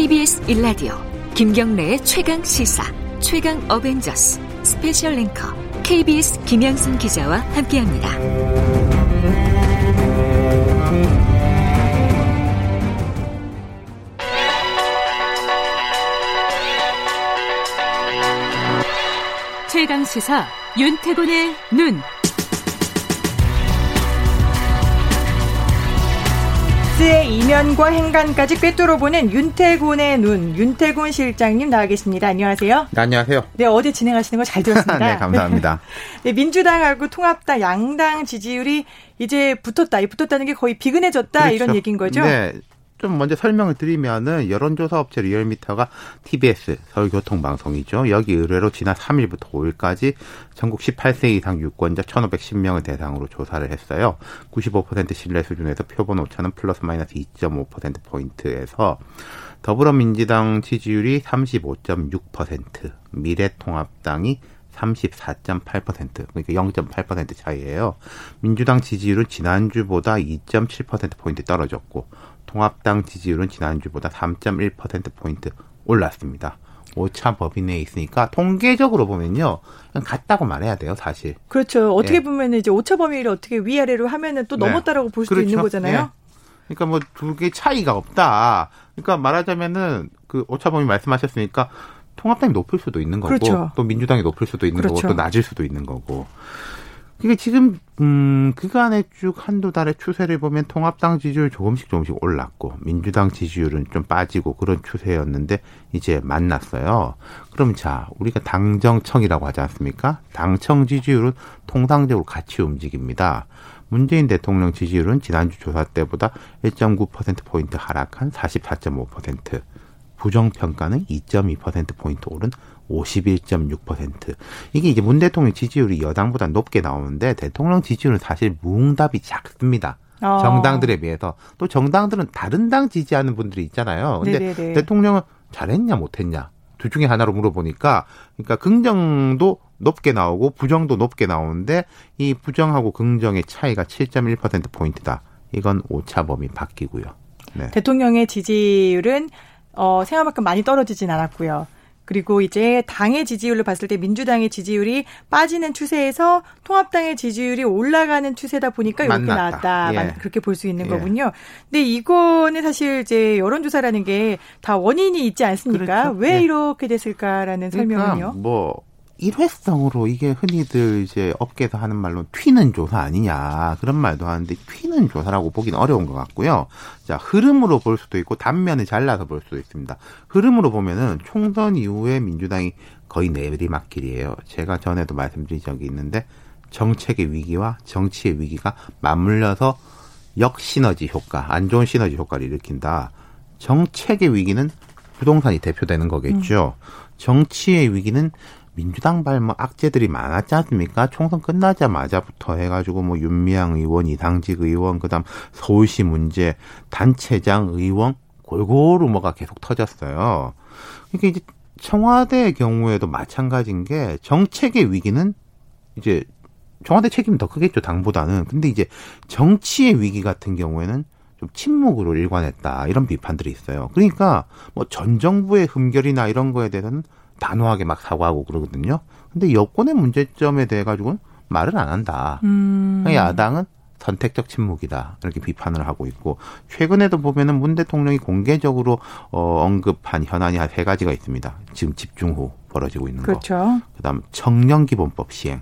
KBS 1라디오 김경래의 최강 시사 최강 어벤져스 special 앵커 KBS 김양순 기자와 함께합니다. 최강 시사 윤태곤의 눈. 뉴스의 이면과 행간까지 꿰뚫어보는 윤태곤의 눈, 윤태곤 실장님 나와 계십니다. 안녕하세요. 네, 안녕하세요. 네, 어제 진행하시는 거 잘 들었습니다. 네, 감사합니다. 네, 민주당하고 통합당, 양당 지지율이 이제 붙었다. 이 붙었다는 게 거의 비근해졌다. 그렇죠. 이런 얘기인 거죠? 네. 좀 먼저 설명을 드리면은 여론조사 업체 리얼미터가 TBS 서울교통방송이죠. 여기 의뢰로 지난 3일부터 5일까지 전국 18세 이상 유권자 1,510명을 대상으로 조사를 했어요. 95% 신뢰 수준에서 표본 오차는 플러스 마이너스 2.5% 포인트에서 더불어민주당 지지율이 35.6%, 미래통합당이 34.8% 그러니까 0.8% 차이예요. 민주당 지지율은 지난주보다 2.7% 포인트 떨어졌고 통합당 지지율은 지난주보다 3.1%포인트 올랐습니다. 오차 법인 내에 있으니까 통계적으로 보면요. 그냥 같다고 말해야 돼요, 사실. 그렇죠. 어떻게 예. 보면 이제 오차 범위를 어떻게 위아래로 하면은 또 네. 넘었다라고 볼 수도 그렇죠. 있는 거잖아요. 예. 그러니까 뭐 두 개 차이가 없다. 그러니까 말하자면은 그 오차 범위 말씀하셨으니까 통합당이 높을 수도 있는 거고 그렇죠. 또 민주당이 높을 수도 있는 그렇죠. 거고 또 낮을 수도 있는 거고. 그게 지금 음 그간의 쭉 한두 달의 추세를 보면 통합당 지지율 조금씩 조금씩 올랐고 민주당 지지율은 좀 빠지고 그런 추세였는데 이제 만났어요. 그럼 자 우리가 당정청이라고 하지 않습니까? 당청 지지율은 통상적으로 같이 움직입니다. 문재인 대통령 지지율은 지난주 조사 때보다 1.9% 포인트 하락한 44.5%. 부정평가는 2.2%포인트 오른 51.6%. 이게 이제 문 대통령 지지율이 여당보다 높게 나오는데 대통령 지지율은 사실 무응답이 작습니다. 어. 정당들에 비해서. 또 정당들은 다른 당 지지하는 분들이 있잖아요. 근데 네네네. 대통령은 잘했냐 못했냐. 둘 중에 하나로 물어보니까 그러니까 긍정도 높게 나오고 부정도 높게 나오는데 이 부정하고 긍정의 차이가 7.1% 포인트다. 이건 오차 범위 바뀌고요. 네. 대통령의 지지율은 어, 생각만큼 많이 떨어지진 않았고요. 그리고 이제 당의 지지율로 봤을 때 민주당의 지지율이 빠지는 추세에서 통합당의 지지율이 올라가는 추세다 보니까 이렇게 나왔다. 예. 그렇게 볼 수 있는 예. 거군요. 근데 이거는 사실 이제 여론조사라는 게 다 원인이 있지 않습니까? 그렇죠. 왜 예. 이렇게 됐을까라는 그러니까 설명은요? 뭐 일회성으로 이게 흔히들 이제 업계에서 하는 말로 튀는 조사 아니냐 그런 말도 하는데 튀는 조사라고 보기는 어려운 것 같고요. 자 흐름으로 볼 수도 있고 단면을 잘라서 볼 수도 있습니다. 흐름으로 보면은 총선 이후에 민주당이 거의 내리막길이에요. 제가 전에도 말씀드린 적이 있는데 정책의 위기와 정치의 위기가 맞물려서 역시너지 효과, 안 좋은 시너지 효과를 일으킨다. 정책의 위기는 부동산이 대표되는 거겠죠. 음. 정치의 위기는 민주당 발뭐 악재들이 많았지 않습니까? 총선 끝나자마자부터 해가지고 뭐 윤미향 의원, 이상직 의원, 그다음 서울시 문제, 단체장 의원 골고루 뭐가 계속 터졌어요. 그러니까 이제 청와대의 경우에도 마찬가지인 게 정책의 위기는 이제 청와대 책임이 더 크겠죠 당보다는. 근데 이제 정치의 위기 같은 경우에는 좀 침묵으로 일관했다 이런 비판들이 있어요. 그러니까 뭐 전 정부의 흠결이나 이런 거에 대해서는 단호하게 막 사과하고 그러거든요. 근데 여권의 문제점에 대해 가지고는 말을 안 한다. 음. 야당은 선택적 침묵이다 이렇게 비판을 하고 있고 최근에도 보면은 문 대통령이 공개적으로 어, 언급한 현안이 한 세 가지가 있습니다. 지금 집중 후 벌어지고 있는 그렇죠. 거. 그다음 청년 기본법 시행,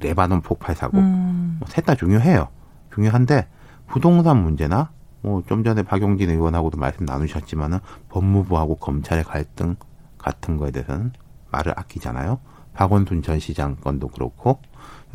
레바논 폭발 사고, 음. 뭐 셋다 중요해요. 중요한데 부동산 문제나 뭐 좀 전에 박용진 의원하고도 말씀 나누셨지만은 법무부하고 검찰의 갈등 같은 거에 대해서는 말을 아끼잖아요. 박원순 전 시장 건도 그렇고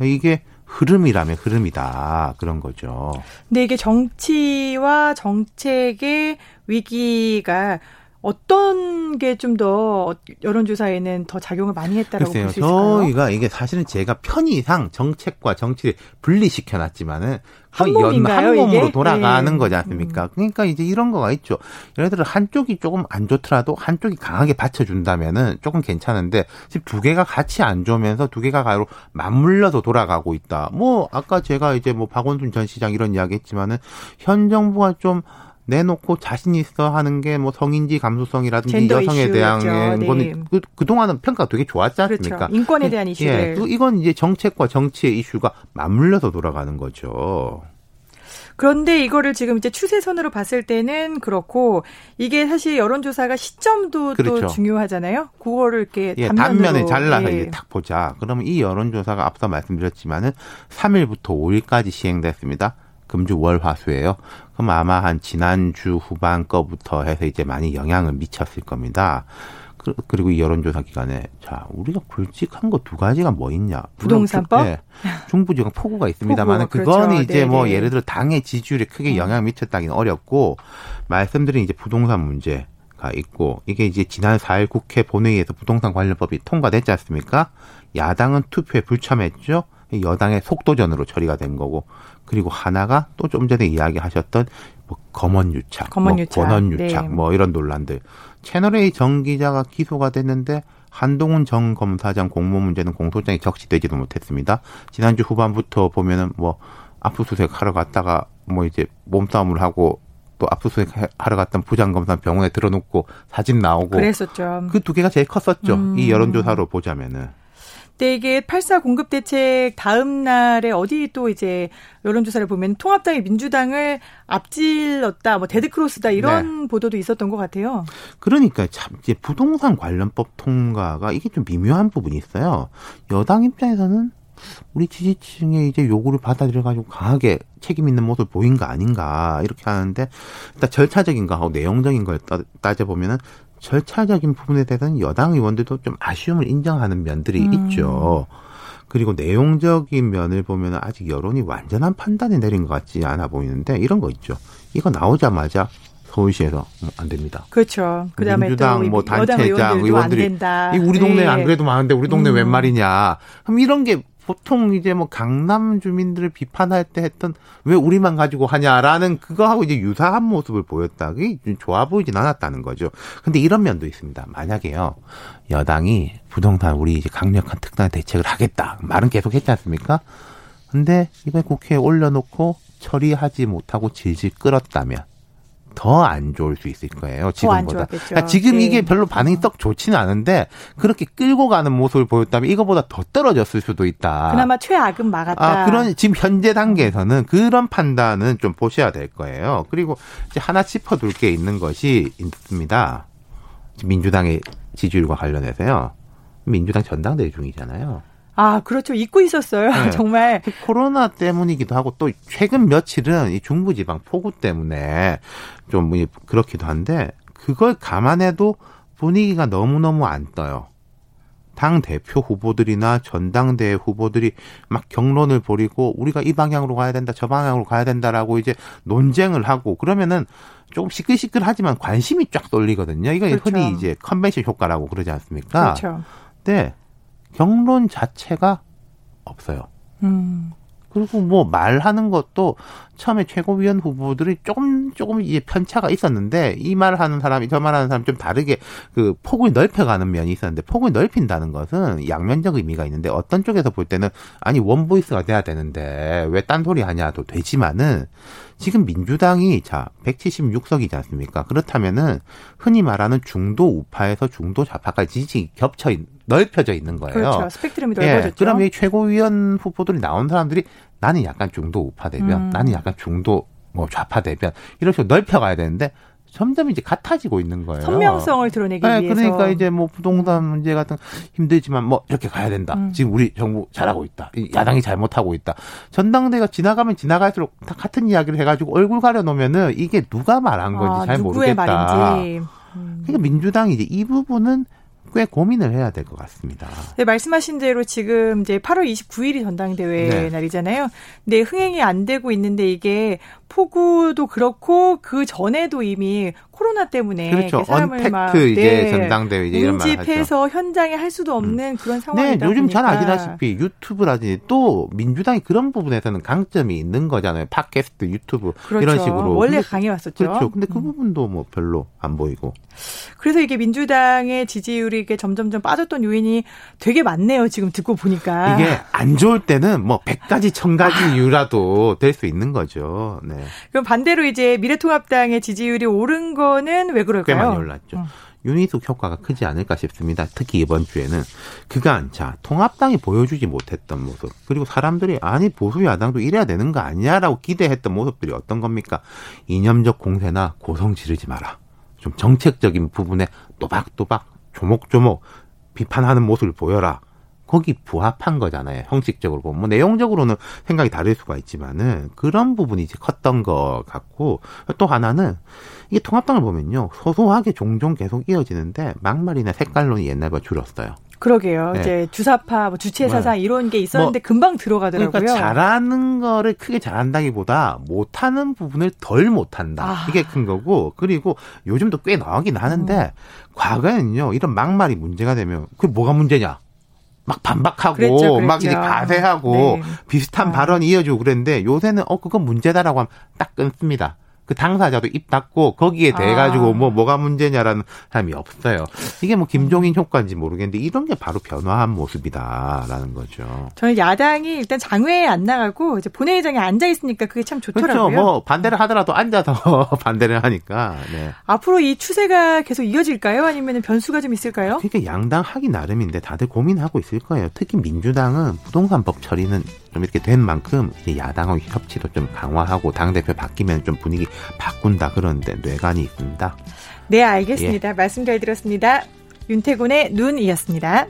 이게 흐름이라면 흐름이다 그런 거죠. 근데 이게 정치와 정책의 위기가 어떤 게 좀 더 여론조사에는 더 작용을 많이 했다라고 볼 수 있을까요? 저희가 이게 사실은 제가 편의상 정책과 정치를 분리시켜 놨지만은 한 몸인가요, 한 몸으로 돌아가는 네. 거지 않습니까? 음. 그러니까 이제 이런 거가 있죠. 예를 들어 한쪽이 조금 안 좋더라도 한쪽이 강하게 받쳐준다면은 조금 괜찮은데 지금 두 개가 같이 안 좋으면서 두 개가 가로 맞물려서 돌아가고 있다. 뭐 아까 제가 이제 뭐 박원순 전 시장 이런 이야기 했지만은 현 정부가 좀 내놓고 자신 있어 하는 게 뭐 성인지 감수성이라든지 여성에. 대한 네. 거는 그, 그동안은 평가가 되게 좋았지 않습니까? 그렇죠. 인권에 대한 예, 이슈를. 또 이건 이제 정책과 정치의 이슈가 맞물려서 돌아가는 거죠. 그런데 이거를 지금 이제 추세선으로 봤을 때는 그렇고 이게 사실 여론조사가 시점도 그렇죠. 또 중요하잖아요. 그거를 이렇게 예, 단면에 잘라서 예. 이제 딱 보자. 그러면 이 여론조사가 앞서 말씀드렸지만은 3일부터 5일까지 시행됐습니다. 금주 월 화수예요. 그럼 아마 한 지난주 후반 거부터 해서 이제 많이 영향을 미쳤을 겁니다. 그- 그리고 이 여론조사 기간에 자 우리가 굵직한 거 두 가지가 뭐 있냐? 부동산법? 중- 예, 중부지방 폭우가 있습니다만 그거는 그렇죠. 이제 뭐 네네. 음. 예를 들어 당의 지지율에 크게 영향을 미쳤다기는 어렵고 말씀드린 이제 부동산 문제. 가 있고 이게 이제 지난 4일 국회 본회의에서 부동산 관련법이 통과됐지 않습니까? 야당은 투표에 불참했죠. 여당의 속도전으로 처리가 된 거고 그리고 하나가 또 좀 전에 이야기하셨던 뭐 검언 유착, 검언 뭐 유착. 권언 유착, 네. 뭐 이런 논란들. 채널 A 정 기자가 기소가 됐는데 한동훈 전 검사장 공모 문제는 공소장에 적시되지도 못했습니다. 지난주 후반부터 보면은 뭐 압수수색 하러 갔다가 뭐 이제 몸싸움을 하고 또 압수수색 하러 갔던 부장검사 병원에 들어놓고 사진 나오고 그랬었죠. 그 두 개가 제일 컸었죠. 음. 이 여론조사로 보자면은. 근데 이게 8.4 공급 대책 다음 날에 어디 또 이제 여론조사를 보면 통합당이 민주당을 앞질렀다, 뭐 데드크로스다 이런 보도도 있었던 것 같아요. 그러니까 참 이제 부동산 관련법 통과가 이게 좀 미묘한 부분이 있어요. 여당 입장에서는 우리 지지층의 이제 요구를 받아들여 가지고 강하게 책임 있는 모습을 보인 거 아닌가 이렇게 하는데 일단 절차적인 거하고 내용적인 걸 따- 따져보면은 절차적인 부분에 대해서는 여당 의원들도 좀 아쉬움을 인정하는 면들이 음. 있죠. 그리고 내용적인 면을 보면 아직 여론이 완전한 판단을 내린 것 같지 않아 보이는데 이런 거 있죠. 이거 나오자마자 서울시에서 음, 안 됩니다. 그렇죠. 그다음에 민주당 또뭐 단체장 의원들이 된다. 이 우리 동네 네. 안 그래도 많은데 우리 동네 음. 웬 말이냐. 그럼 이런 게 보통 이제 뭐 강남 주민들을 비판할 때 했던 왜 우리만 가지고 하냐라는 그거하고 이제 유사한 모습을 보였다. 그게 좀 좋아 보이진 않았다는 거죠. 근데 이런 면도 있습니다. 만약에요. 여당이 부동산 우리 이제 강력한 특단 대책을 하겠다. 말은 계속 했지 않습니까? 근데 이번에 국회에 올려놓고 처리하지 못하고 질질 끌었다면 더 안 좋을 수 있을 거예요. 지금보다. 그러니까 지금 네. 이게 별로 반응이 썩 좋지는 않은데 그렇게 끌고 가는 모습을 보였다면 이거보다 더 떨어졌을 수도 있다. 그나마 최악은 막았다. 아, 그런 지금 현재 단계에서는 그런 판단은 좀 보셔야 될 거예요. 그리고 이제 하나 짚어둘 게 있는 것이 있습니다. 민주당의 지지율과 관련해서요. 민주당 전당대회 중이잖아요. 아, 그렇죠. 잊고 있었어요. 네. 정말. 코로나 때문이기도 하고 또 최근 며칠은 이 중부지방 폭우 때문에 좀 그렇기도 한데 그걸 감안해도 분위기가 너무너무 안 떠요. 당 대표 후보들이나 전당대회 후보들이 막 경론을 벌이고 우리가 이 방향으로 가야 된다, 저 방향으로 가야 된다라고 이제 논쟁을 하고 그러면은 조금 시끌시끌하지만 관심이 쫙 쏠리거든요. 이거 그렇죠. 흔히 이제 컨벤션 효과라고 그러지 않습니까? 그렇죠. 근데 경론 자체가 없어요. 음. 그리고 뭐 말하는 것도 처음에 최고위원 후보들이 조금 조금 이제 편차가 있었는데 이 말하는 사람이 저 말하는 사람 좀 다르게 그 폭을 넓혀가는 면이 있었는데 폭을 넓힌다는 것은 양면적 의미가 있는데 어떤 쪽에서 볼 때는 아니 one voice가 돼야 되는데 왜 딴소리 하냐도 되지만은 지금 민주당이 자 176석이지 않습니까? 그렇다면은 흔히 말하는 중도 우파에서 중도 좌파까지 지지 겹쳐 있, 넓혀져 있는 거예요. 그렇죠. 스펙트럼이 예, 넓어졌죠. 그럼 이 최고위원 후보들이 나온 사람들이 나는 약간 중도 우파 대변, 음. 나는 약간 중도 뭐 좌파 대변 이런 식으로 넓혀가야 되는데 점점 이제 같아지고 있는 거예요. 선명성을 드러내기 네, 위해서. 그러니까 이제 뭐 부동산 문제 같은 힘들지만 뭐 이렇게 가야 된다. 음. 지금 우리 정부 잘하고 있다. 이 야당이 잘못하고 있다. 전당대가 지나가면 지나갈수록 다 같은 이야기를 해가지고 얼굴 가려놓으면은 이게 누가 말한 건지 아, 잘 모르겠다. 말인지. 음. 그러니까 민주당이 이제 이 부분은 꽤 고민을 해야 될 것 같습니다. 네, 말씀하신 대로 지금 이제 8월 29일이 전당대회 네. 날이잖아요. 근데 흥행이 안 되고 있는데 이게 폭우도 그렇고 그 전에도 이미 코로나 때문에 그렇죠. 사람을 막 언택트 이제 전당대회 이제 이런 말 하죠. 현장에 할 수도 없는 그런 상황이다 네, 요즘 잘 보니까. 아시다시피 유튜브라든지 또 민주당이 그런 부분에서는 강점이 있는 거잖아요. 팟캐스트, 유튜브 그렇죠. 이런 식으로. 원래 근데- 강해왔었죠. 그렇죠. 근데 그 음. 부분도 뭐 별로 안 보이고. 그래서 이게 민주당의 지지율이 이게 점점점 빠졌던 요인이 되게 많네요. 지금 듣고 보니까. 이게 안 좋을 때는 뭐 100가지, 1000가지 이유라도 될 수 있는 거죠. 네. 그럼 반대로 이제 미래통합당의 지지율이 오른 거 는왜꽤 그럴까요? 많이 올랐죠. 음. 윤희숙 효과가 크지 않을까 싶습니다. 특히 이번 주에는 그간 자 통합당이 보여주지 못했던 모습 그리고 사람들이 아니 보수 야당도 이래야 되는 거 아니야라고 기대했던 모습들이 어떤 겁니까? 이념적 공세나 고성 지르지 마라. 좀 정책적인 부분에 또박또박 조목조목 비판하는 모습을 보여라. 거기 부합한 거잖아요. 형식적으로 보면. 뭐 내용적으로는 생각이 다를 수가 있지만은 그런 부분이 이제 컸던 것 같고 또 하나는 이게 통합당을 보면요. 소소하게 종종 계속 이어지는데 막말이나 색깔론이 옛날보다 줄었어요. 그러게요. 네. 이제 주사파, 뭐 주체 사상 이런 게 있었는데 금방 들어가더라고요. 그러니까 잘하는 거를 크게 잘한다기보다 못하는 부분을 덜 못한다. 아. 이게 큰 거고 그리고 요즘도 꽤 나오긴 하는데 음. 과거에는요 이런 막말이 문제가 되면 그게 뭐가 문제냐? 막 반박하고 그랬죠, 그랬죠. 막 이제 가세하고 네. 비슷한 아. 발언 이어지고 그랬는데 요새는 어 그건 문제다라고 하면 딱 끊습니다. 그 당사자도 입 닫고 거기에 대해 가지고 아. 뭐 뭐가 문제냐라는 사람이 없어요. 이게 뭐 김종인 효과인지 모르겠는데 이런 게 바로 변화한 모습이다라는 거죠. 저는 야당이 일단 장외에 안 나가고 이제 본회의장에 앉아 있으니까 그게 참 좋더라고요. 그렇죠. 뭐 반대를 하더라도 앉아서 반대를 하니까. 네. 앞으로 이 추세가 계속 이어질까요? 아니면 변수가 좀 있을까요? 그러니까 양당 하기 나름인데 다들 고민하고 있을 거예요. 특히 민주당은 부동산법 처리는 좀 이렇게 된 만큼 이제 야당하고 협치도 좀 강화하고 당 대표 바뀌면 좀 분위기 바꾼다 그러는데 뇌관이 있습니다. 네, 알겠습니다. 말씀 잘 들었습니다. 윤태곤의 눈이었습니다.